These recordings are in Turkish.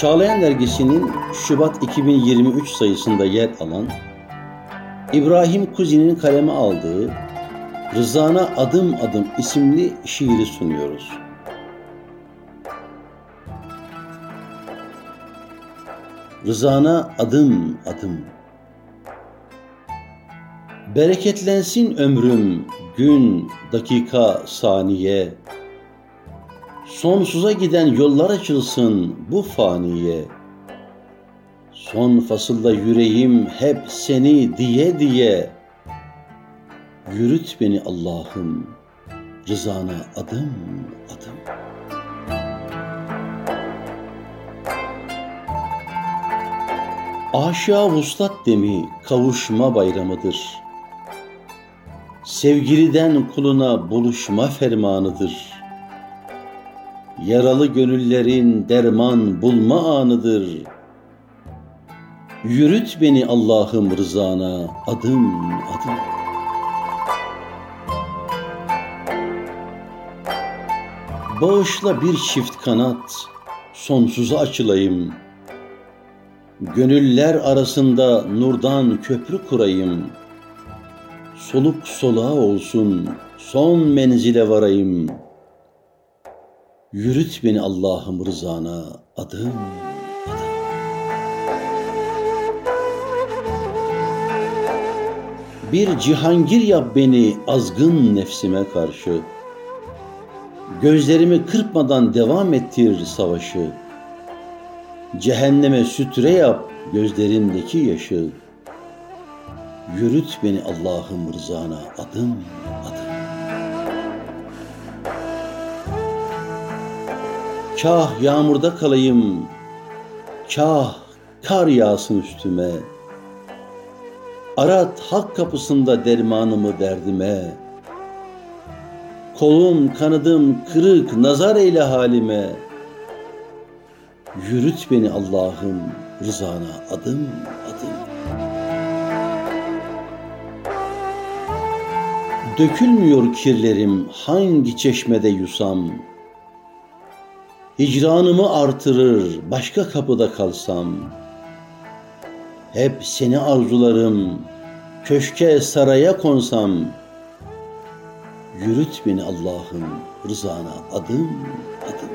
Çağlayan Dergisi'nin Şubat 2023 sayısında yer alan İbrahim Kuzi'nin kaleme aldığı Rızana Adım Adım isimli şiiri sunuyoruz. Rızana adım adım Bereketlensin ömrüm gün, dakika, saniye Sonsuza giden yollar açılsın bu faniye. Son fasılda yüreğim hep seni diye diye. Yürüt beni Allah'ım rızana adım adım. Aşağı vuslat demi kavuşma bayramıdır. Sevgiliden kuluna buluşma fermanıdır.'' Yaralı gönüllerin derman bulma anıdır. Yürüt beni Allah'ım rızana adım adım. Bağışla bir çift kanat, sonsuza açılayım. Gönüller arasında nurdan köprü kurayım. Soluk soluğa olsun, son menzile varayım.'' Yürüt beni Allah'ım rızana adım adım. Bir cihangir yap beni azgın nefsime karşı. Gözlerimi kırpmadan devam ettir savaşı. Cehenneme sütre yap gözlerindeki yaşı. Yürüt beni Allah'ım rızana adım adım. Kah yağmurda kalayım, kah kar yağsın üstüme. Arat hak kapısında dermanımı derdime. Kolum kanadım kırık nazar eyle halime. Yürüt beni Allah'ım rızana adım adım. Dökülmüyor kirlerim hangi çeşmede yusam.'' Hicranımı artırır başka kapıda kalsam. Hep seni arzularım, köşke saraya konsam. Yürüt beni Allah'ım rızana adım adım.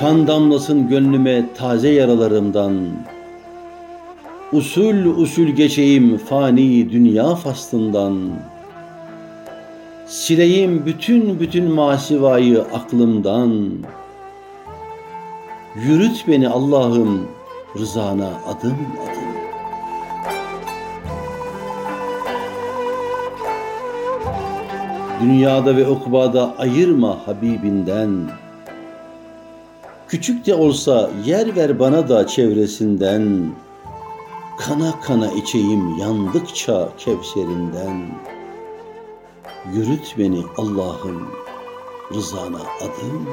Kan damlasın gönlüme taze yaralarımdan. Usul usul geçeyim fani dünya faslından.'' Sileyim bütün bütün masivayı aklımdan. Yürüt beni Allah'ım rızana adım adım. Dünyada ve ukbada ayırma Habibinden. Küçük de olsa yer ver bana da çevresinden. Kana kana içeyim yandıkça kevserinden.'' Yürüt beni Allah'ım rızana adım